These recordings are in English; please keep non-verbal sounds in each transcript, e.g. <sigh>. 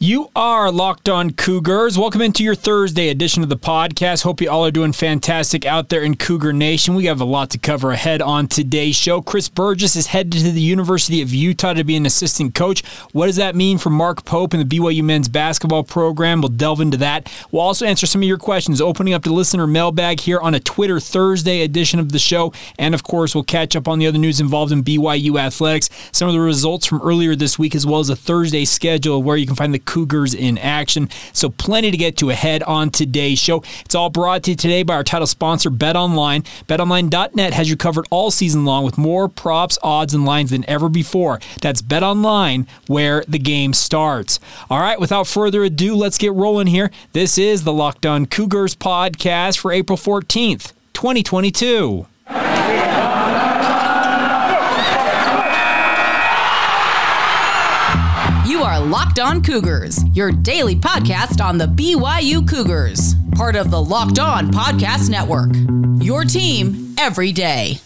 You are locked on Cougars. Welcome into your Thursday edition of the podcast. Hope you all are doing fantastic out there in Cougar Nation. We have a lot to cover ahead on today's show. Chris Burgess is headed to the University of Utah to be an assistant coach. What does that mean for Mark Pope and the BYU men's basketball program? We'll delve into that. We'll also answer some of your questions, opening up the listener mailbag here on a Twitter Thursday edition of the show. And of course, we'll catch up on the other news involved in BYU athletics, some of the results from earlier this week, as well as a Thursday schedule where you can find the Cougars in action. So plenty to get to ahead on today's show. It's all brought to you today by our title sponsor, Bet Online. BetOnline.net has you covered all season long with more props, odds, and lines than ever before. That's Bet Online, where the game starts. All right, without further ado, let's get rolling here. This is the Locked On Cougars podcast for April 14th, 2022. Locked On Cougars, your daily podcast on the BYU Cougars, part of the Locked On Podcast Network. Your team every day.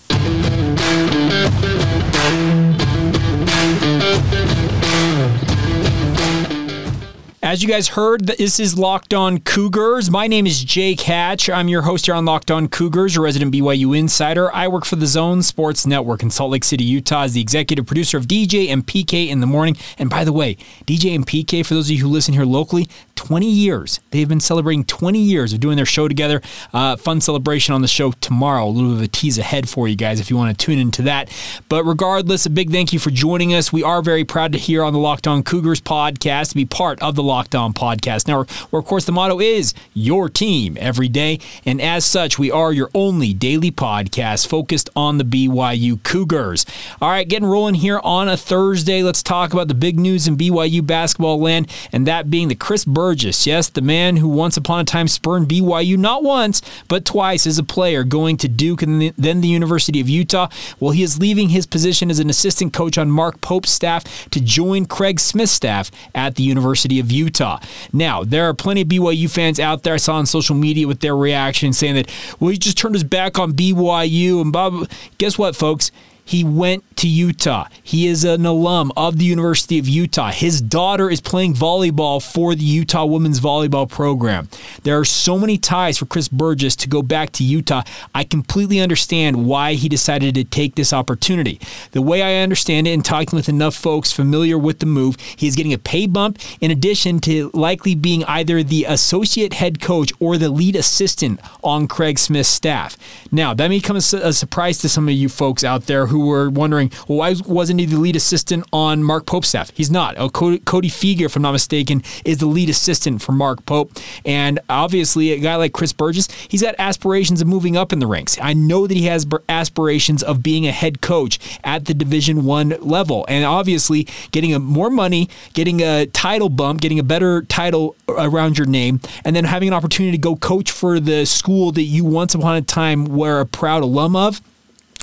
As you guys heard, this is Locked On Cougars. My name is Jake Hatch. I'm your host here on Locked On Cougars, your resident BYU insider. I work for the Zone Sports Network in Salt Lake City, Utah, as the executive producer of DJ and PK in the morning. And by the way, DJ and PK, for those of you who listen here locally, 20 years. They've been celebrating 20 years of doing their show together. Uh, fun celebration on the show tomorrow. A little bit of a tease ahead for you guys if you want to tune into that. But regardless, a big thank you for joining us. We are very proud to hear on the Locked On Cougars podcast to be part of the Locked On Podcast Network, where, of course, the motto is your team every day. And as such, we are your only daily podcast focused on the BYU Cougars. All right, getting rolling here on a Thursday. Let's talk about the big news in BYU basketball land, and that being the Chris Burgess, yes, the man who once upon a time spurned BYU not once, but twice as a player, going to Duke and then the University of Utah. Well, he is leaving his position as an assistant coach on Mark Pope's staff to join Craig Smith's staff at the University of Utah. Now, there are plenty of BYU fans out there I saw on social media with their reaction saying that, well, he just turned his back on BYU and Bob. Guess what, folks? He went to Utah. He is an alum of the University of Utah. His daughter is playing volleyball for the Utah women's volleyball program. There are so many ties for Chris Burgess to go back to Utah. I completely understand why he decided to take this opportunity. The way I understand it, and talking with enough folks familiar with the move, he is getting a pay bump in addition to likely being either the associate head coach or the lead assistant on Craig Smith's staff. Now, that may come as a surprise to some of you folks out there who were wondering, well, why wasn't he the lead assistant on Mark Pope's staff? He's not. Oh, Cody, Cody Fueger, if I'm not mistaken, is the lead assistant for Mark Pope. And obviously, a guy like Chris Burgess, he's got aspirations of moving up in the ranks. I know that he has aspirations of being a head coach at the Division One level, and obviously, getting a more money, getting a title bump, getting a better title around your name, and then having an opportunity to go coach for the school that you once upon a time were a proud alum of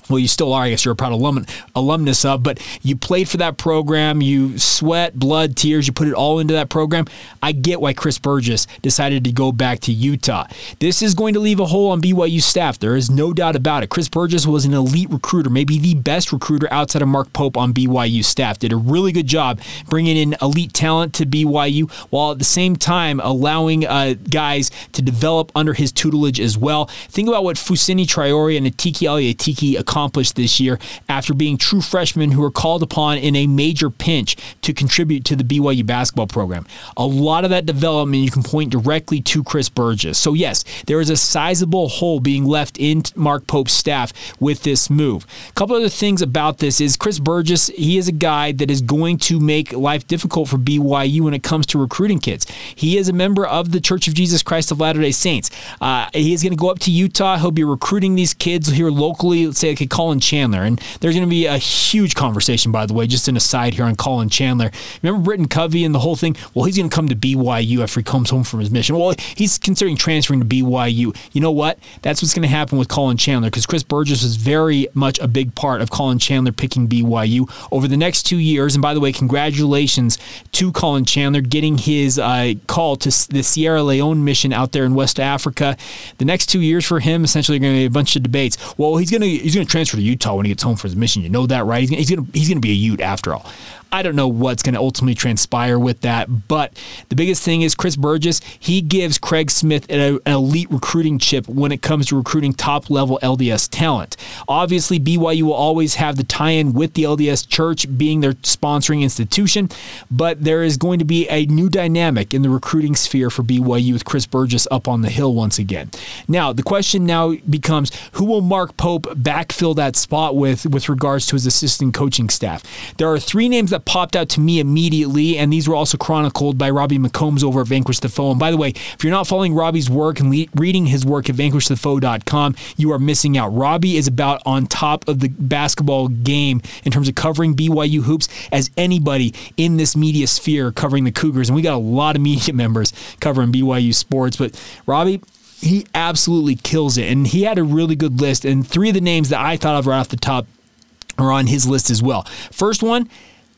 well, you still are, I guess you're a proud alum, alumnus of, but you played for that program. You sweat, blood, tears, you put it all into that program. I get why Chris Burgess decided to go back to Utah. This is going to leave a hole on BYU staff. There is no doubt about it. Chris Burgess was an elite recruiter, maybe the best recruiter outside of Mark Pope on BYU staff. Did a really good job bringing in elite talent to BYU while at the same time allowing uh, guys to develop under his tutelage as well. Think about what Fousseyni Traore and Atiki Ali accomplished accomplished this year after being true freshmen who were called upon in a major pinch to contribute to the BYU basketball program. A lot of that development you can point directly to Chris Burgess. So, yes, there is a sizable hole being left in Mark Pope's staff with this move. A couple other things about this is Chris Burgess, he is a guy that is going to make life difficult for BYU when it comes to recruiting kids. He is a member of the Church of Jesus Christ of Latter day Saints. Uh, he is going to go up to Utah. He'll be recruiting these kids here locally, let's say like Collin Chandler. And there's going to be a huge conversation, by the way, just an aside here on Collin Chandler. Remember Britain Covey and the whole thing? Well, he's going to come to BYU after he comes home from his mission. Well, he's considering transferring to BYU. You know what? That's what's going to happen with Collin Chandler because Chris Burgess was very much a big part of Collin Chandler picking BYU over the next two years. And by the way, congratulations to Collin Chandler getting his uh, call to the Sierra Leone mission out there in West Africa. The next two years for him essentially are going to be a bunch of debates. Well, he's going to he's going to transfer to Utah when he gets home for his mission. You know that, right? He's, he's going to he's to be a Ute after all. I don't know what's going to ultimately transpire with that. But the biggest thing is Chris Burgess. He gives Craig Smith an, elite recruiting chip when it comes to recruiting top level LDS talent. Obviously, BYU will always have the tie in with the LDS Church being their sponsoring institution, but there is going to be a new dynamic in the recruiting sphere for BYU with Chris Burgess up on the hill once again. Now, the question now becomes who will Mark Pope backfill that spot with with regards to his assistant coaching staff? There are three names that popped out to me immediately, and these were also chronicled by Robbie McCombs over at Vanquish the Foe. And by the way, if you're not following Robbie's work and le- reading his work at vanquishthefoe.com, you are missing out. Robbie is about on top of the basketball game in terms of covering BYU hoops as anybody in this media sphere covering the Cougars. And we got a lot of media <laughs> members covering BYU sports. But Robbie, he absolutely kills it. And he had a really good list. And three of the names that I thought of right off the top are on his list as well. First one,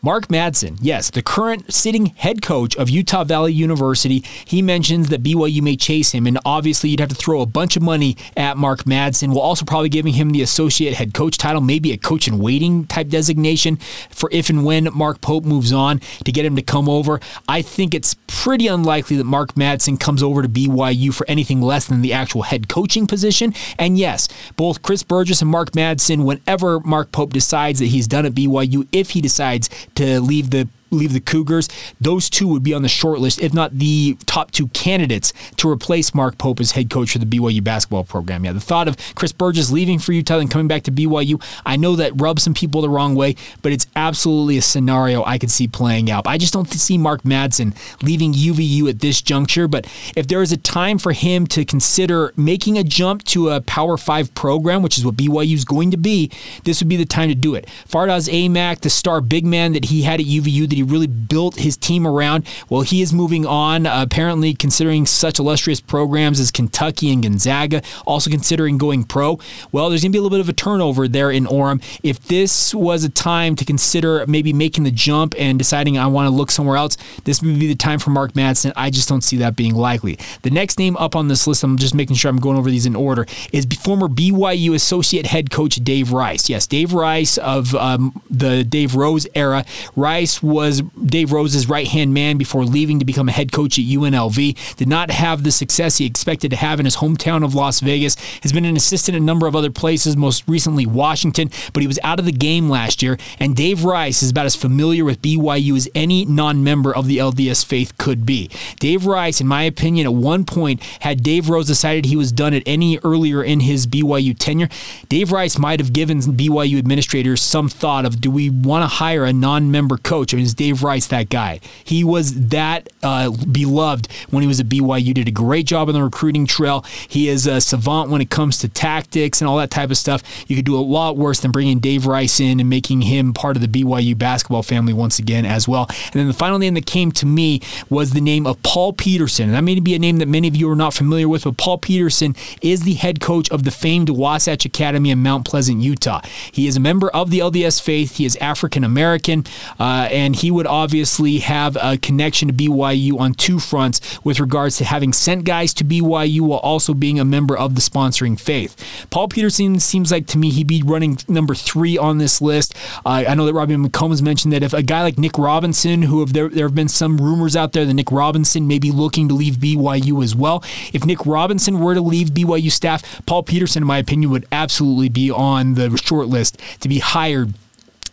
Mark Madsen, yes, the current sitting head coach of Utah Valley University, he mentions that BYU may chase him, and obviously you'd have to throw a bunch of money at Mark Madsen. We'll also probably giving him the associate head coach title, maybe a coach in waiting type designation for if and when Mark Pope moves on to get him to come over. I think it's pretty unlikely that Mark Madsen comes over to BYU for anything less than the actual head coaching position. And yes, both Chris Burgess and Mark Madsen, whenever Mark Pope decides that he's done at BYU, if he decides to leave the leave the Cougars, those two would be on the short list, if not the top two candidates to replace Mark Pope as head coach for the BYU basketball program. Yeah, the thought of Chris Burgess leaving for Utah and coming back to BYU, I know that rubs some people the wrong way, but it's absolutely a scenario I could see playing out. I just don't see Mark Madsen leaving UVU at this juncture, but if there is a time for him to consider making a jump to a Power 5 program, which is what BYU is going to be, this would be the time to do it. Fardaws Aimaq, the star big man that he had at UVU, he really built his team around. Well, he is moving on, apparently considering such illustrious programs as Kentucky and Gonzaga, also considering going pro. Well, there's going to be a little bit of a turnover there in Orem. If this was a time to consider maybe making the jump and deciding I want to look somewhere else, this would be the time for Mark Madsen. I just don't see that being likely. The next name up on this list, I'm just making sure I'm going over these in order, is former BYU associate head coach Dave Rice. Yes, Dave Rice of um, the Dave Rose era. Rice was was Dave Rose's right hand man before leaving to become a head coach at UNLV. Did not have the success he expected to have in his hometown of Las Vegas. Has been an assistant at a number of other places, most recently Washington, but he was out of the game last year. And Dave Rice is about as familiar with BYU as any non member of the LDS faith could be. Dave Rice, in my opinion, at one point, had Dave Rose decided he was done at any earlier in his BYU tenure, Dave Rice might have given BYU administrators some thought of do we want to hire a non member coach? I mean, Dave Rice that guy? He was that uh, beloved when he was at BYU. Did a great job on the recruiting trail. He is a savant when it comes to tactics and all that type of stuff. You could do a lot worse than bringing Dave Rice in and making him part of the BYU basketball family once again as well. And then the final name that came to me was the name of Paul Peterson. And that may be a name that many of you are not familiar with, but Paul Peterson is the head coach of the famed Wasatch Academy in Mount Pleasant, Utah. He is a member of the LDS faith. He is African American, uh, and he would obviously have a connection to BYU on two fronts with regards to having sent guys to BYU while also being a member of the sponsoring faith. Paul Peterson seems like to me he'd be running number three on this list. Uh, I know that Robbie McCombs mentioned that if a guy like Nick Robinson, who have there, there have been some rumors out there that Nick Robinson may be looking to leave BYU as well. If Nick Robinson were to leave BYU staff, Paul Peterson, in my opinion, would absolutely be on the short list to be hired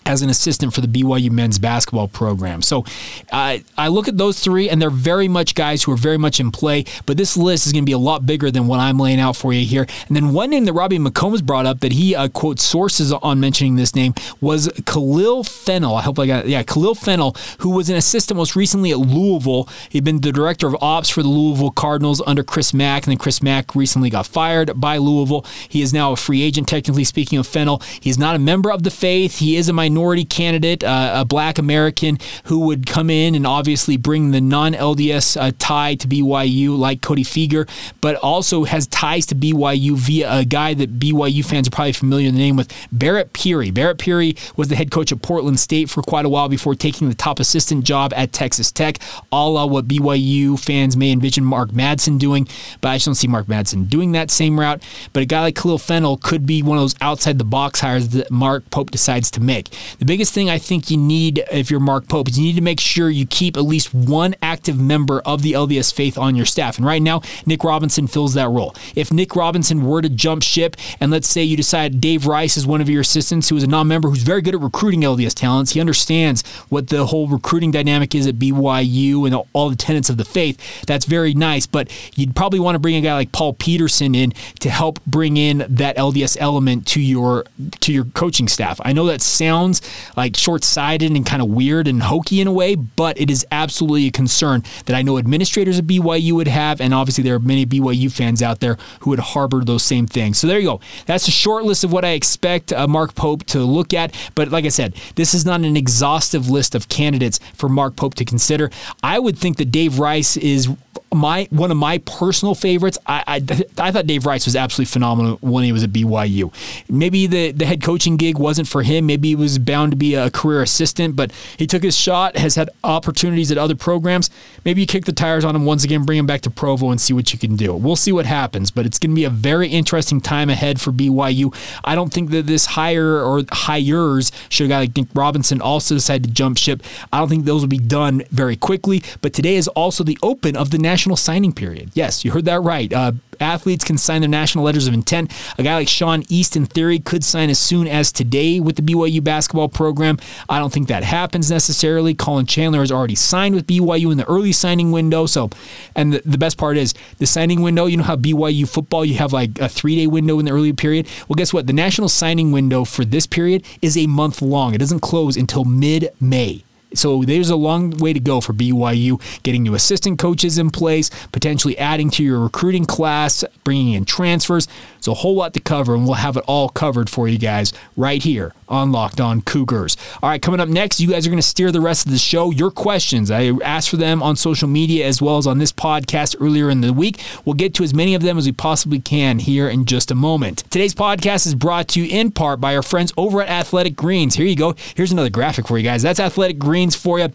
as an assistant for the BYU men's basketball program. So uh, I look at those three, and they're very much guys who are very much in play. But this list is going to be a lot bigger than what I'm laying out for you here. And then one name that Robbie McCombs brought up that he uh, quotes sources on mentioning this name was Khalil Fennell. I hope I got it. Yeah, Khalil Fennell, who was an assistant most recently at Louisville. He'd been the director of ops for the Louisville Cardinals under Chris Mack, and then Chris Mack recently got fired by Louisville. He is now a free agent, technically speaking of Fennell. He's not a member of the faith. He is a minority minority candidate, uh, a black American who would come in and obviously bring the non LDS uh, tie to BYU, like Cody Fueger, but also has ties to BYU via a guy that BYU fans are probably familiar the name with, Barrett Peery. Barrett Peery was the head coach at Portland State for quite a while before taking the top assistant job at Texas Tech, a la what BYU fans may envision Mark Madsen doing, but I just don't see Mark Madsen doing that same route. But a guy like Khalil Fennell could be one of those outside the box hires that Mark Pope decides to make. The biggest thing I think you need if you're Mark Pope is you need to make sure you keep at least one active member of the LDS faith on your staff. And right now, Nick Robinson fills that role. If Nick Robinson were to jump ship, and let's say you decide Dave Rice is one of your assistants who is a non member who's very good at recruiting LDS talents, he understands what the whole recruiting dynamic is at BYU and all the tenets of the faith. That's very nice, but you'd probably want to bring a guy like Paul Peterson in to help bring in that LDS element to your to your coaching staff. I know that sounds like short-sighted and kind of weird and hokey in a way, but it is absolutely a concern that I know administrators at BYU would have, and obviously there are many BYU fans out there who would harbor those same things. So there you go. That's a short list of what I expect uh, Mark Pope to look at. But like I said, this is not an exhaustive list of candidates for Mark Pope to consider. I would think that Dave Rice is my one of my personal favorites. I, I, I thought Dave Rice was absolutely phenomenal when he was at BYU. Maybe the the head coaching gig wasn't for him. Maybe it was bound to be a career assistant, but he took his shot. Has had opportunities at other programs. Maybe you kick the tires on him once again, bring him back to Provo, and see what you can do. We'll see what happens, but it's going to be a very interesting time ahead for BYU. I don't think that this hire or hires should a guy like Nick Robinson also decide to jump ship. I don't think those will be done very quickly. But today is also the open of the national signing period. Yes, you heard that right. Uh, athletes can sign their national letters of intent. A guy like Sean East, in theory, could sign as soon as today with the BYU basketball program. I don't think that happens necessarily. Collin Chandler has already signed with BYU in the early signing window. So, and the, the best part is the signing window. You know how BYU football, you have like a three day window in the early period. Well, guess what? The national signing window for this period is a month long. It doesn't close until mid May. So there's a long way to go for BYU getting new assistant coaches in place, potentially adding to your recruiting class, bringing in transfers. It's a whole lot to cover, and we'll have it all covered for you guys right here on Locked On Cougars. All right, coming up next, you guys are going to steer the rest of the show. Your questions, I asked for them on social media as well as on this podcast earlier in the week. We'll get to as many of them as we possibly can here in just a moment. Today's podcast is brought to you in part by our friends over at Athletic Greens. Here you go. Here's another graphic for you guys. That's Athletic Greens for you.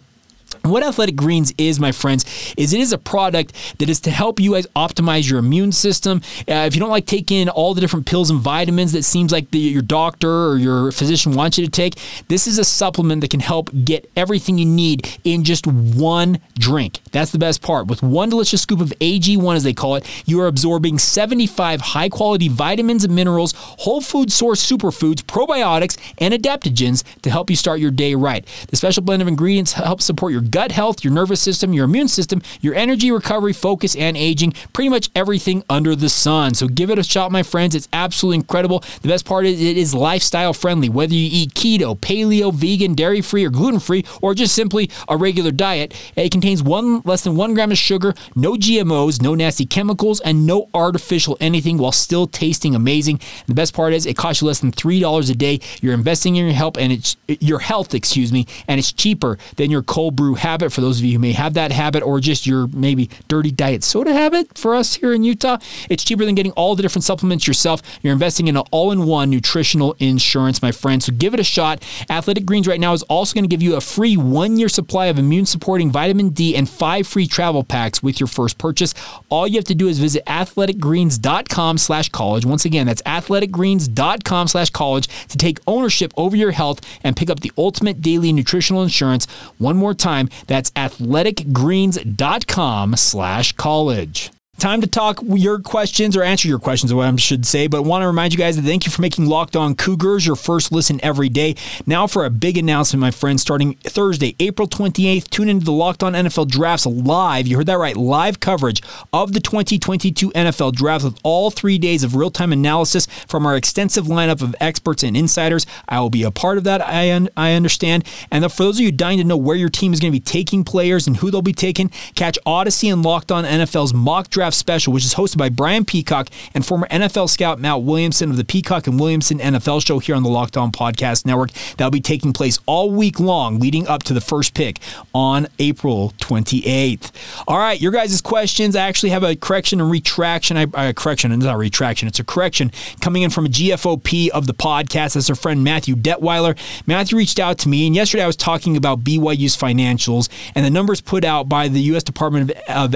What Athletic Greens is, my friends, is it is a product that is to help you guys optimize your immune system. Uh, if you don't like taking all the different pills and vitamins that seems like the, your doctor or your physician wants you to take, this is a supplement that can help get everything you need in just one drink. That's the best part. With one delicious scoop of AG1, as they call it, you are absorbing 75 high quality vitamins and minerals, whole food source superfoods, probiotics, and adaptogens to help you start your day right. The special blend of ingredients helps support your gut health, your nervous system, your immune system, your energy, recovery, focus, and aging. Pretty much everything under the sun. So give it a shot, my friends. It's absolutely incredible. The best part is it is lifestyle friendly. Whether you eat keto, paleo, vegan, dairy free, or gluten free, or just simply a regular diet, it contains one less than one gram of sugar, no GMOs, no nasty chemicals, and no artificial anything while still tasting amazing. And the best part is it costs you less than three dollars a day. You're investing in your health and it's your health, excuse me, and it's cheaper than your cold brew habit for those of you who may have that habit or just your maybe dirty diet soda habit for us here in Utah. It's cheaper than getting all the different supplements yourself. You're investing in an all in one nutritional insurance, my friend. So give it a shot. Athletic Greens right now is also going to give you a free one year supply of immune supporting vitamin D and five free travel packs with your first purchase. All you have to do is visit athleticgreens.com slash college. Once again, that's athleticgreens.com slash college to take ownership over your health and pick up the ultimate daily nutritional insurance. One more time, that's athleticgreens.com slash college time to talk your questions or answer your questions, what I should say. But want to remind you guys that thank you for making Locked On Cougars your first listen every day. Now for a big announcement, my friends, starting Thursday, April 28th, tune into the Locked On NFL Drafts live. You heard that right, live coverage of the 2022 NFL Draft with all three days of real time analysis from our extensive lineup of experts and insiders. I will be a part of that, I, un- I understand. And for those of you dying to know where your team is going to be taking players and who they'll be taking, catch Odyssey and Locked On NFL's mock draft Draft Special, which is hosted by Brian Peacock and former NFL scout Matt Williamson of the Peacock and Williamson NFL show here on the Locked On Podcast Network. That'll be taking place all week long leading up to the first pick on April 28th. All right, your guys' questions. I actually have a correction and retraction. I, correction, it's not a retraction, it's a correction coming in from a GFOP of the podcast. That's our friend Matthew Detweiler. Matthew reached out to me, and yesterday I was talking about BYU's financials and the numbers put out by the U.S. Department of, of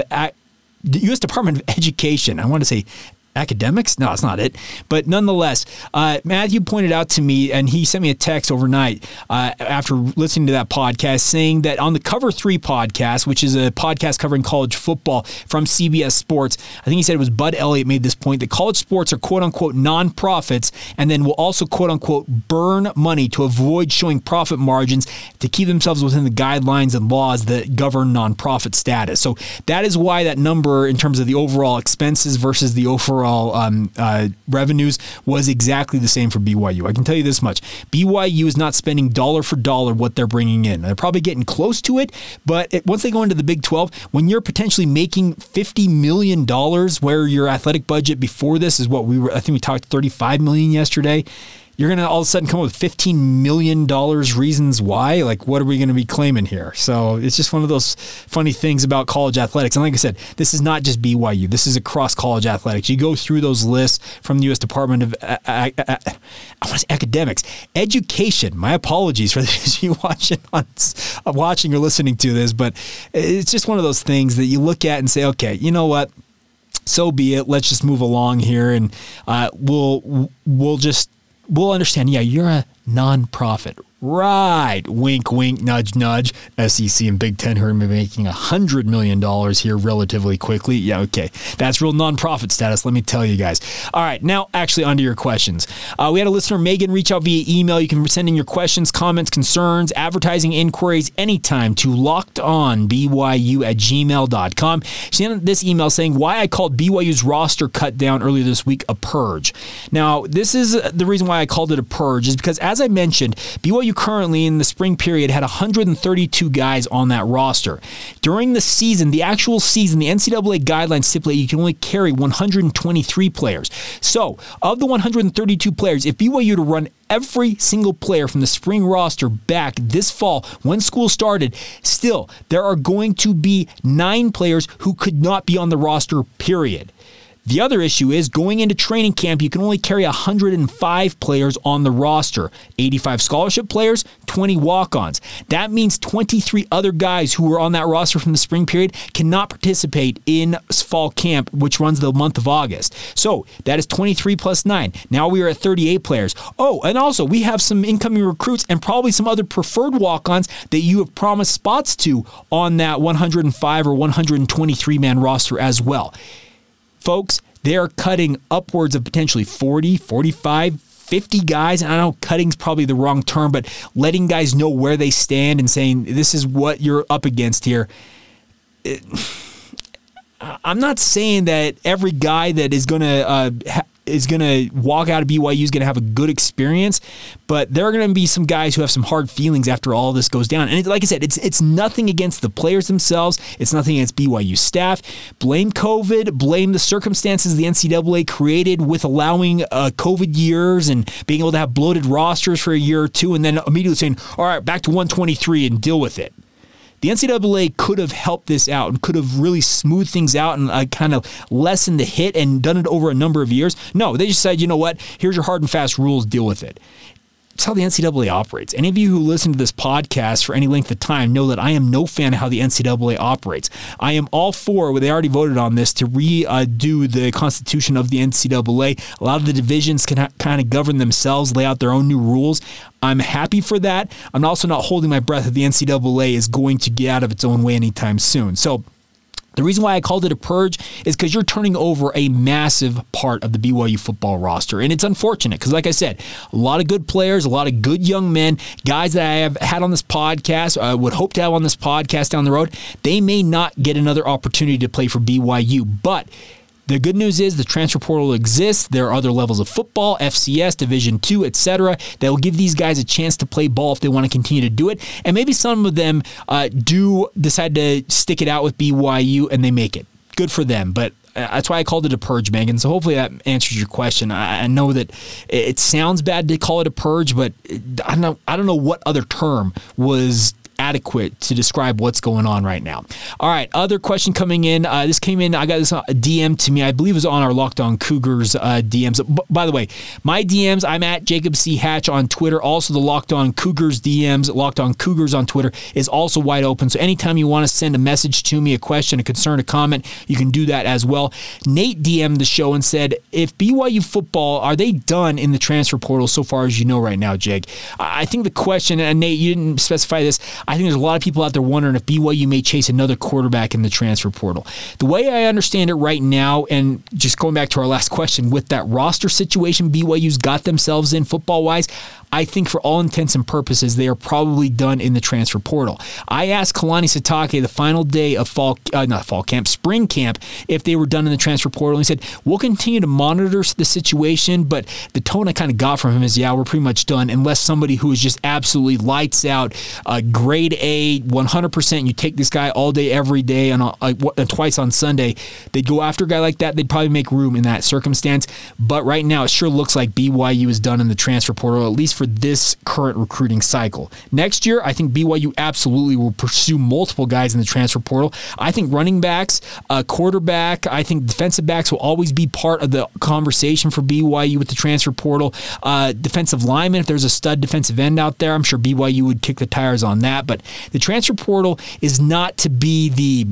the U.S. Department of Education. I want to say academics? No, it's not it. But nonetheless, uh, Matthew pointed out to me, and he sent me a text overnight uh, after listening to that podcast, saying that on the Cover Three podcast, which is a podcast covering college football from CBS Sports, I think he said it was Bud Elliott made this point that college sports are quote unquote nonprofits, and then will also quote unquote burn money to avoid showing profit margins to keep themselves within the guidelines and laws that govern nonprofit status. So that is why that number, in terms of the overall expenses versus the overall overall um, uh, revenues was exactly the same for BYU. I can tell you this much: BYU is not spending dollar for dollar what they're bringing in. They're probably getting close to it, but it, once they go into the Big 12, when you're potentially making fifty million dollars, where your athletic budget before this is what we were, I think we talked thirty-five million yesterday you're going to all of a sudden come up with $15 million reasons why. Like, what are we going to be claiming here? So it's just one of those funny things about college athletics. And like I said, this is not just BYU, this is across college athletics. You go through those lists from the U.S. Department of uh, uh, uh, to academics, education. My apologies for <laughs> those you watching, on, watching or listening to this, but it's just one of those things that you look at and say, okay, you know what? So be it. Let's just move along here, and uh, we'll we'll just we'll understand, yeah, you're a nonprofit, Right. Wink, wink, nudge, nudge. SEC and Big Ten who are making $100 million here relatively quickly. Yeah, okay. That's real nonprofit status, let me tell you guys. All right, now actually onto your questions. Uh, we had a listener, Megan, reach out via email. You can send in your questions, comments, concerns, advertising inquiries anytime to lockedonbyu at gmail.com. She sent this email saying why I called BYU's roster cut down earlier this week a purge. Now, this is the reason why I called it a purge is because, as I mentioned, BYU currently in the spring period had 132 guys on that roster. During the season, the actual season, the NCAA guidelines stipulate you can only carry 123 players. So, of the 132 players, if BYU to run every single player from the spring roster back this fall when school started, still, there are going to be nine players who could not be on the roster, period. The other issue is going into training camp, you can only carry 105 players on the roster 85 scholarship players, 20 walk ons. That means 23 other guys who were on that roster from the spring period cannot participate in fall camp, which runs the month of August. So that is 23 plus 9. Now we are at 38 players. Oh, and also we have some incoming recruits and probably some other preferred walk ons that you have promised spots to on that 105 or 123 man roster as well. Folks, they are cutting upwards of potentially 40, 45, 50 guys. I know cutting's probably the wrong term, but letting guys know where they stand and saying, this is what you're up against here. It, <sighs> I'm not saying that every guy that is going to uh, ha- is going to walk out of BYU is going to have a good experience, but there are going to be some guys who have some hard feelings after all this goes down. And it, like I said, it's it's nothing against the players themselves. It's nothing against BYU staff. Blame COVID. Blame the circumstances the NCAA created with allowing uh, COVID years and being able to have bloated rosters for a year or two, and then immediately saying, "All right, back to 123 and deal with it." The NCAA could have helped this out and could have really smoothed things out and uh, kind of lessened the hit and done it over a number of years. No, they just said, you know what? Here's your hard and fast rules. Deal with it. It's how the NCAA operates. Any of you who listen to this podcast for any length of time know that I am no fan of how the NCAA operates. I am all for, they already voted on this, to redo the constitution of the NCAA. A lot of the divisions can ha- kind of govern themselves, lay out their own new rules. I'm happy for that. I'm also not holding my breath that the NCAA is going to get out of its own way anytime soon. So, the reason why I called it a purge is because you're turning over a massive part of the BYU football roster. And it's unfortunate because, like I said, a lot of good players, a lot of good young men, guys that I have had on this podcast, I uh, would hope to have on this podcast down the road, they may not get another opportunity to play for BYU. But the good news is the transfer portal exists. There are other levels of football, FCS, Division Two, etc., that will give these guys a chance to play ball if they want to continue to do it. And maybe some of them uh, do decide to stick it out with BYU and they make it. Good for them. But that's why I called it a purge, Megan. So hopefully that answers your question. I, know that it sounds bad to call it a purge, but I don't know. I don't know what other term was adequate to describe what's going on right now. All right, other question coming in. Uh, this came in. I got this uh, DM to me. I believe it was on our Locked On Cougars uh, DMs. B- by the way, my DMs. I'm at Jacob C Hatch on Twitter. Also, the Locked On Cougars DMs, Locked On Cougars on Twitter is also wide open. So anytime you want to send a message to me, a question, a concern, a comment, you can do that as well. Nate DM'd the show and said, if BYU football are they done in the transfer portal so far as you know right now, Jake? I think the question, and Nate, you didn't specify this. I think there's a lot of people out there wondering if BYU may chase another quarterback in the transfer portal. The way I understand it right now, and just going back to our last question, with that roster situation BYU's got themselves in football wise, I think for all intents and purposes, they are probably done in the transfer portal. I asked Kalani Sitake the final day of fall, uh, not fall camp, spring camp, if they were done in the transfer portal. And He said, We'll continue to monitor the situation, but the tone I kind of got from him is, Yeah, we're pretty much done, unless somebody who is just absolutely lights out, uh, grade A, 100%. You take this guy all day, every day, and uh, twice on Sunday. They'd go after a guy like that. They'd probably make room in that circumstance. But right now, it sure looks like BYU is done in the transfer portal, at least for for this current recruiting cycle. Next year, I think BYU absolutely will pursue multiple guys in the transfer portal. I think running backs, uh, quarterback, I think defensive backs will always be part of the conversation for BYU with the transfer portal. Uh, defensive lineman, if there's a stud defensive end out there, I'm sure BYU would kick the tires on that. But the transfer portal is not to be the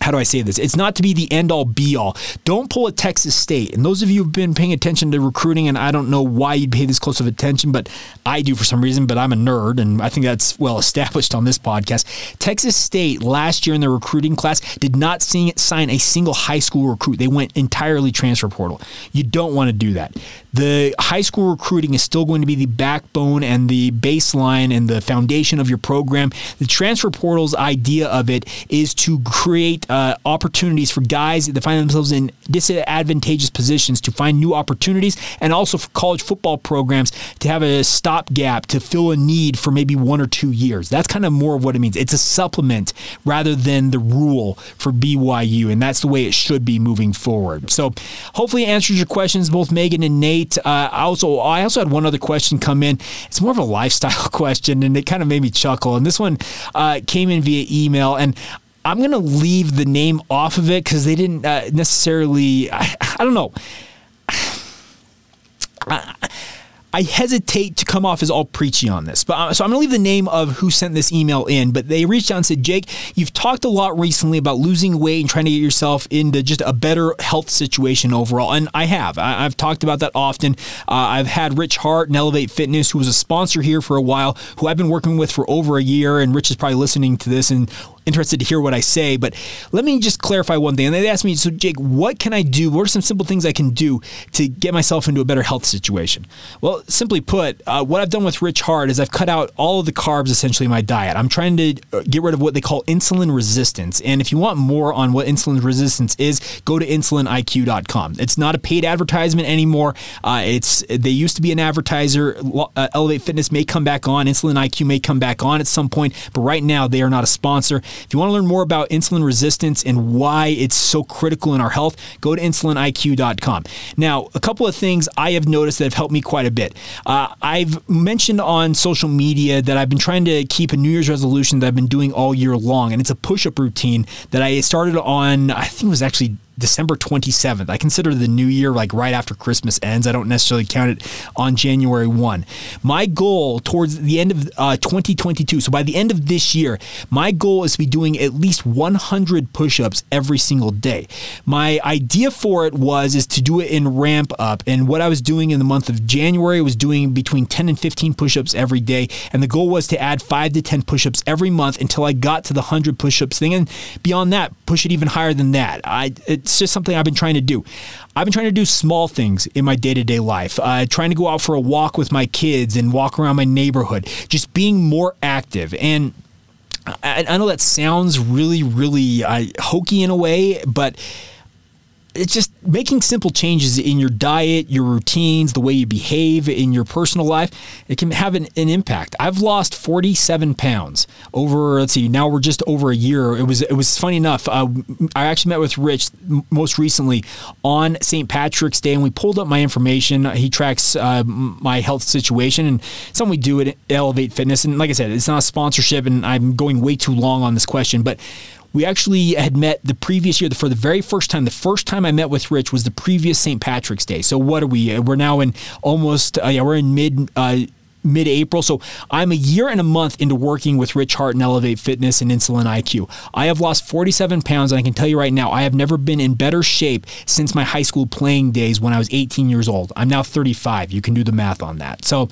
how do I say this? It's not to be the end all be all. Don't pull a Texas State. And those of you who've been paying attention to recruiting, and I don't know why you'd pay this close of attention, but I do for some reason, but I'm a nerd, and I think that's well established on this podcast. Texas State last year in their recruiting class did not sign a single high school recruit. They went entirely transfer portal. You don't want to do that. The high school recruiting is still going to be the backbone and the baseline and the foundation of your program. The transfer portal's idea of it is to create uh, opportunities for guys that find themselves in disadvantageous positions to find new opportunities, and also for college football programs to have a stopgap to fill a need for maybe one or two years. That's kind of more of what it means. It's a supplement rather than the rule for BYU, and that's the way it should be moving forward. So, hopefully, answers your questions, both Megan and Nate. Uh, also, I also had one other question come in. It's more of a lifestyle <laughs> question, and it kind of made me chuckle. And this one uh, came in via email, and I'm going to leave the name off of it because they didn't uh, necessarily. I, I, don't know. <sighs> I, I hesitate to come off as all preachy on this, but uh, so I'm going to leave the name of who sent this email in. But they reached out and said, Jake, you've talked a lot recently about losing weight and trying to get yourself into just a better health situation overall, and I have. I, have talked about that often. Uh, I've had Rich Hart and Elevate Fitness, who was a sponsor here for a while, who I've been working with for over a year, and Rich is probably listening to this and interested to hear what I say, but let me just clarify one thing. And they asked me, so Jake, what can I do? What are some simple things I can do to get myself into a better health situation? Well, simply put, uh, what I've done with Rich Hart is I've cut out all of the carbs essentially in my diet. I'm trying to uh, get rid of what they call insulin resistance. And if you want more on what insulin resistance is, go to insuliniq.com. It's not a paid advertisement anymore. Uh, it's they used to be an advertiser. Uh, Elevate Fitness may come back on. Insulin IQ may come back on at some point, but right now they are not a sponsor. If you want to learn more about insulin resistance and why it's so critical in our health, go to insuliniq.com. Now, a couple of things I have noticed that have helped me quite a bit. Uh, I've mentioned on social media that I've been trying to keep a New Year's resolution that I've been doing all year long, and it's a push up routine that I started on, I think it was actually December 27th. I consider the new year like right after Christmas ends. I don't necessarily count it on January 1. My goal towards the end of uh, 2022, so by the end of this year, my goal is to be doing at least 100 push-ups every single day. My idea for it was is to do it in ramp up, and what I was doing in the month of January was doing between 10 and 15 push-ups every day, and the goal was to add 5 to 10 push-ups every month until I got to the 100 push-ups thing, and beyond that, push it even higher than that. I it, it's just something I've been trying to do. I've been trying to do small things in my day to day life, uh, trying to go out for a walk with my kids and walk around my neighborhood, just being more active. And I, I know that sounds really, really uh, hokey in a way, but it's just making simple changes in your diet, your routines, the way you behave in your personal life. It can have an, an impact. I've lost 47 pounds over. Let's see. Now we're just over a year. It was it was funny enough. Uh, I actually met with Rich most recently on St. Patrick's Day, and we pulled up my information. He tracks uh, my health situation and something we do at Elevate Fitness. And like I said, it's not a sponsorship, and I'm going way too long on this question, but we actually had met the previous year for the very first time. The first time I met with Rich was the previous St. Patrick's Day. So what are we? We're now in almost uh, yeah, we're in mid. Uh, mid April. So I'm a year and a month into working with Rich Hart and Elevate Fitness and Insulin IQ. I have lost 47 pounds, and I can tell you right now, I have never been in better shape since my high school playing days when I was 18 years old. I'm now 35. You can do the math on that. So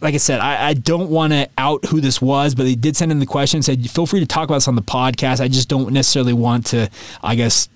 like I said, I, I don't want to out who this was, but they did send in the question said, feel free to talk about this on the podcast. I just don't necessarily want to, I guess,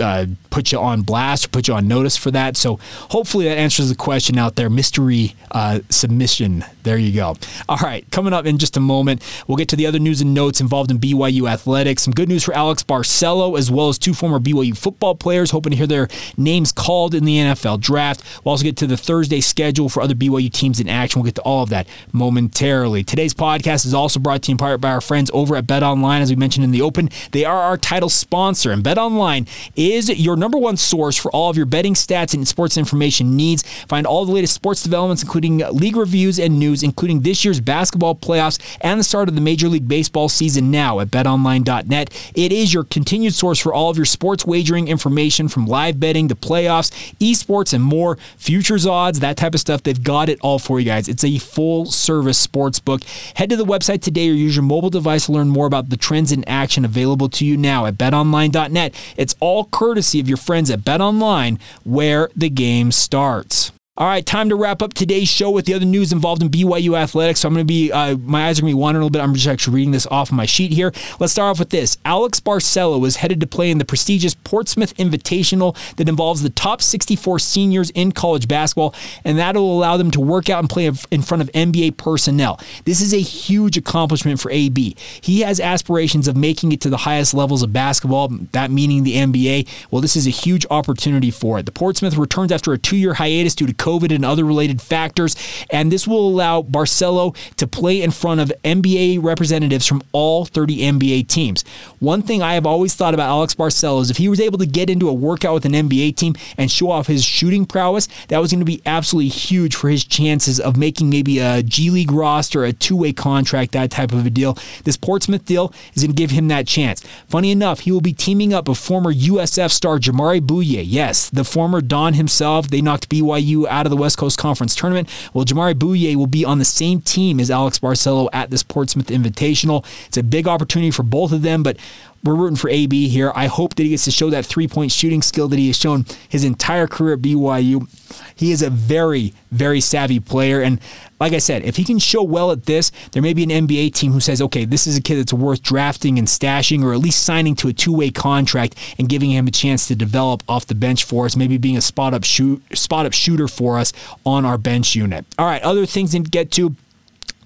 uh, put you on blast or put you on notice for that. So hopefully that answers the question out there. Mystery uh, submission. There you go. All right, coming up in just a moment, we'll get to the other news and notes involved in BYU athletics. Some good news for Alex Barcelo, as well as two former BYU football players, hoping to hear their names called in the NFL draft. We'll also get to the Thursday schedule for other BYU teams in action. We'll get to all of that momentarily. Today's podcast is also brought to you in part by our friends over at Bet Online. As we mentioned in the open, they are our title sponsor, and Bet Online is your number one source for all of your betting stats and sports information needs. Find all the latest sports developments, including league reviews and news, including this year's basketball playoffs and the start of the Major League Baseball season now at betonline.net. It is your continued source for all of your sports wagering information from live betting to playoffs, esports, and more, futures odds, that type of stuff. They've got it all for you guys. It's a full service sports book. Head to the website today or use your mobile device to learn more about the trends in action available to you now at betonline.net. It's all courtesy of your friends at BetOnline, where the game starts. All right, time to wrap up today's show with the other news involved in BYU athletics. So I'm going to be, uh, my eyes are going to be wandering a little bit. I'm just actually reading this off of my sheet here. Let's start off with this. Alex Barcelo is headed to play in the prestigious Portsmouth Invitational that involves the top 64 seniors in college basketball, and that'll allow them to work out and play in front of NBA personnel. This is a huge accomplishment for AB. He has aspirations of making it to the highest levels of basketball, that meaning the NBA. Well, this is a huge opportunity for it. The Portsmouth returns after a two year hiatus due to COVID and other related factors. And this will allow Barcelo to play in front of NBA representatives from all 30 NBA teams. One thing I have always thought about Alex Barcelo is if he was able to get into a workout with an NBA team and show off his shooting prowess, that was going to be absolutely huge for his chances of making maybe a G League roster, a two way contract, that type of a deal. This Portsmouth deal is going to give him that chance. Funny enough, he will be teaming up with former USF star Jamari Bouyea. Yes, the former Don himself. They knocked BYU out out of the West Coast Conference tournament. Well, Jamari Bouyea will be on the same team as Alex Barcelo at this Portsmouth Invitational. It's a big opportunity for both of them, but we're rooting for AB here. I hope that he gets to show that three point shooting skill that he has shown his entire career at BYU. He is a very, very savvy player. And like I said, if he can show well at this, there may be an NBA team who says, okay, this is a kid that's worth drafting and stashing or at least signing to a two way contract and giving him a chance to develop off the bench for us, maybe being a spot up shoot spot up shooter for us on our bench unit. All right, other things to get to.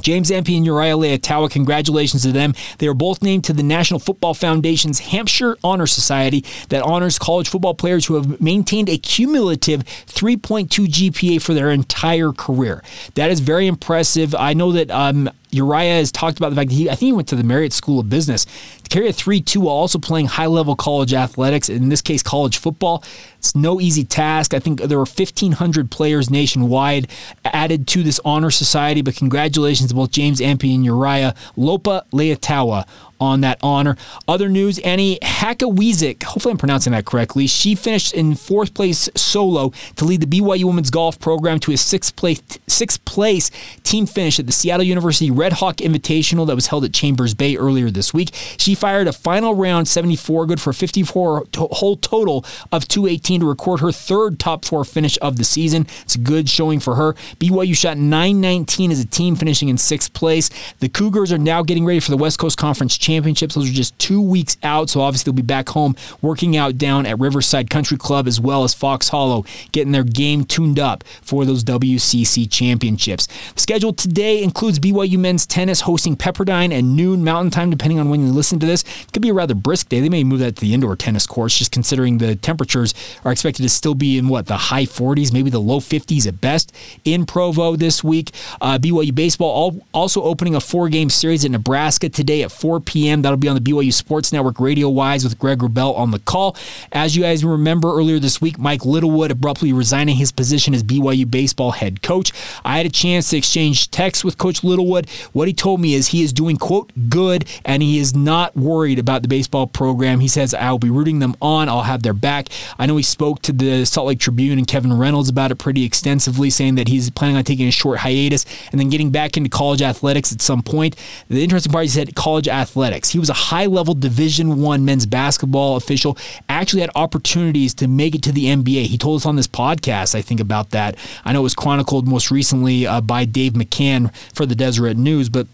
James Empey and Uriah Leiataua, congratulations to them. They are both named to the National Football Foundation's Hampshire Honor Society that honors college football players who have maintained a cumulative 3.2 GPA for their entire career. That is very impressive. I know that um, Uriah has talked about the fact that he, I think he went to the Marriott School of Business carry a 3 2 while also playing high level college athletics, in this case, college football. It's no easy task. I think there were 1,500 players nationwide added to this honor society, but congratulations to both James Empey and Uriah Lopa Leiataua on that honor. Other news, Annie Hakawizik, hopefully I'm pronouncing that correctly, she finished in fourth place solo to lead the BYU women's golf program to a sixth place, sixth place team finish at the Seattle University Red Hawk Invitational that was held at Chambers Bay earlier this week. She fired a final round 74, good for 54 to- whole total of 218 to record her third top four finish of the season. It's a good showing for her. BYU shot 919 as a team, finishing in sixth place. The Cougars are now getting ready for the West Coast Conference championships. Those are just two weeks out, so obviously they'll be back home working out down at Riverside Country Club as well as Fox Hollow, getting their game tuned up for those WCC championships. The schedule today includes BYU men's tennis hosting Pepperdine at noon Mountain Time, depending on when you listen this. It could be a rather brisk day. They may move that to the indoor tennis courts, just considering the temperatures are expected to still be in what the high 40s, maybe the low 50s at best in Provo this week. Uh, BYU baseball all, also opening a four-game series in Nebraska today at 4 p.m. That'll be on the BYU Sports Network radio wise with Greg Wrubell on the call. As you guys remember earlier this week, Mike Littlewood abruptly resigning his position as BYU baseball head coach. I had a chance to exchange texts with Coach Littlewood. What he told me is he is doing quote good and he is not worried about the baseball program. He says I'll be rooting them on. I'll have their back. I know he spoke to the Salt Lake Tribune and Kevin Reynolds about it pretty extensively, saying that he's planning on taking a short hiatus and then getting back into college athletics at some point. The interesting part, he said college athletics. He was a high-level Division One men's basketball official. Actually had opportunities to make it to the NBA. He told us on this podcast, I think, about that. I know it was chronicled most recently uh, by Dave McCann for the Deseret News, but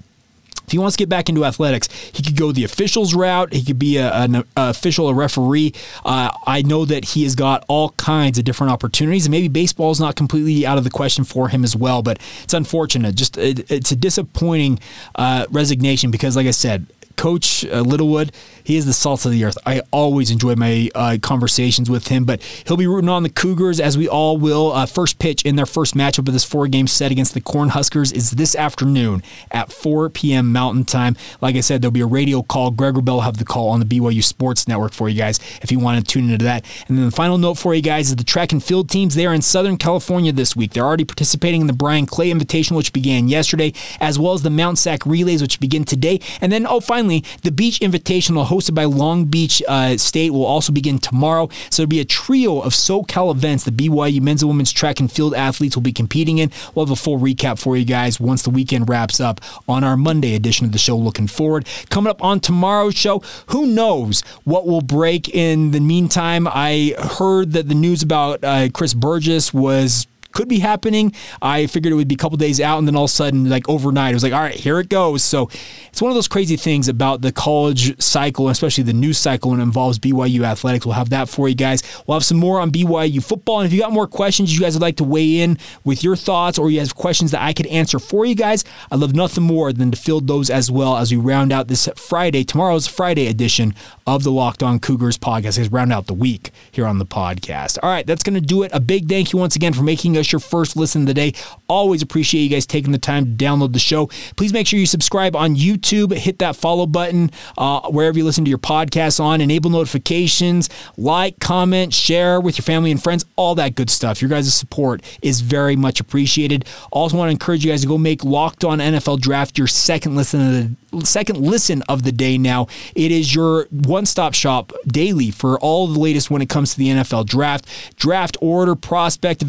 if he wants to get back into athletics, he could go the officials route. He could be a, an a official, a referee. Uh, I know that he has got all kinds of different opportunities, and maybe baseball is not completely out of the question for him as well. But it's unfortunate. Just it, it's a disappointing uh, resignation because, like I said, Coach uh, Littlewood, he is the salt of the earth. I always enjoy my uh, conversations with him, but he'll be rooting on the Cougars as we all will. Uh, first pitch in their first matchup of this four game set against the Cornhuskers is this afternoon at 4 p.m. Mountain Time. Like I said, there'll be a radio call. Greg Wrubell will have the call on the BYU Sports Network for you guys if you want to tune into that. And then the final note for you guys is the track and field teams. They are in Southern California this week. They're already participating in the Bryan Clay Invitational, which began yesterday, as well as the Mount Sac Relays, which begin today. And then, oh, finally, finally, the Beach Invitational hosted by Long Beach uh, State will also begin tomorrow. So it'll be a trio of SoCal events the BYU men's and women's track and field athletes will be competing in. We'll have a full recap for you guys once the weekend wraps up on our Monday edition of the show. Looking forward. Coming up on tomorrow's show, who knows what will break in the meantime? I heard that the news about uh, Chris Burgess was could be happening. I figured it would be a couple days out, and then all of a sudden, like overnight, it was like, all right, here it goes. So it's one of those crazy things about the college cycle, especially the news cycle when it involves BYU athletics. We'll have that for you guys. We'll have some more on BYU football. And if you got more questions you guys would like to weigh in with your thoughts, or you have questions that I could answer for you guys, I'd love nothing more than to field those as well as we round out this Friday, tomorrow's Friday edition of the Locked On Cougars podcast. As round out the week here on the podcast. All right, that's going to do it. A big thank you once again for making us your first listen of the day. Always appreciate you guys taking the time to download the show. Please make sure you subscribe on YouTube. Hit that follow button uh, wherever you listen to your podcasts on. Enable notifications. Like, comment, share with your family and friends. All that good stuff. Your guys' support is very much appreciated. Also, want to encourage you guys to go make Locked On NFL Draft your second listen of the second listen of the day now. It is your one stop shop daily for all the latest when it comes to the NFL draft, draft order, prospect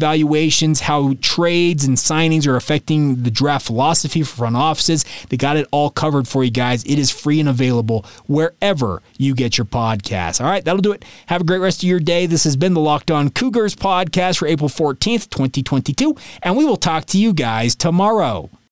how trades and signings are affecting the draft philosophy for front offices. They got it all covered for you guys. It is free and available wherever you get your podcasts. All right, that'll do it. Have a great rest of your day. This has been the Locked On Cougars podcast for April 14th, 2022, and we will talk to you guys tomorrow.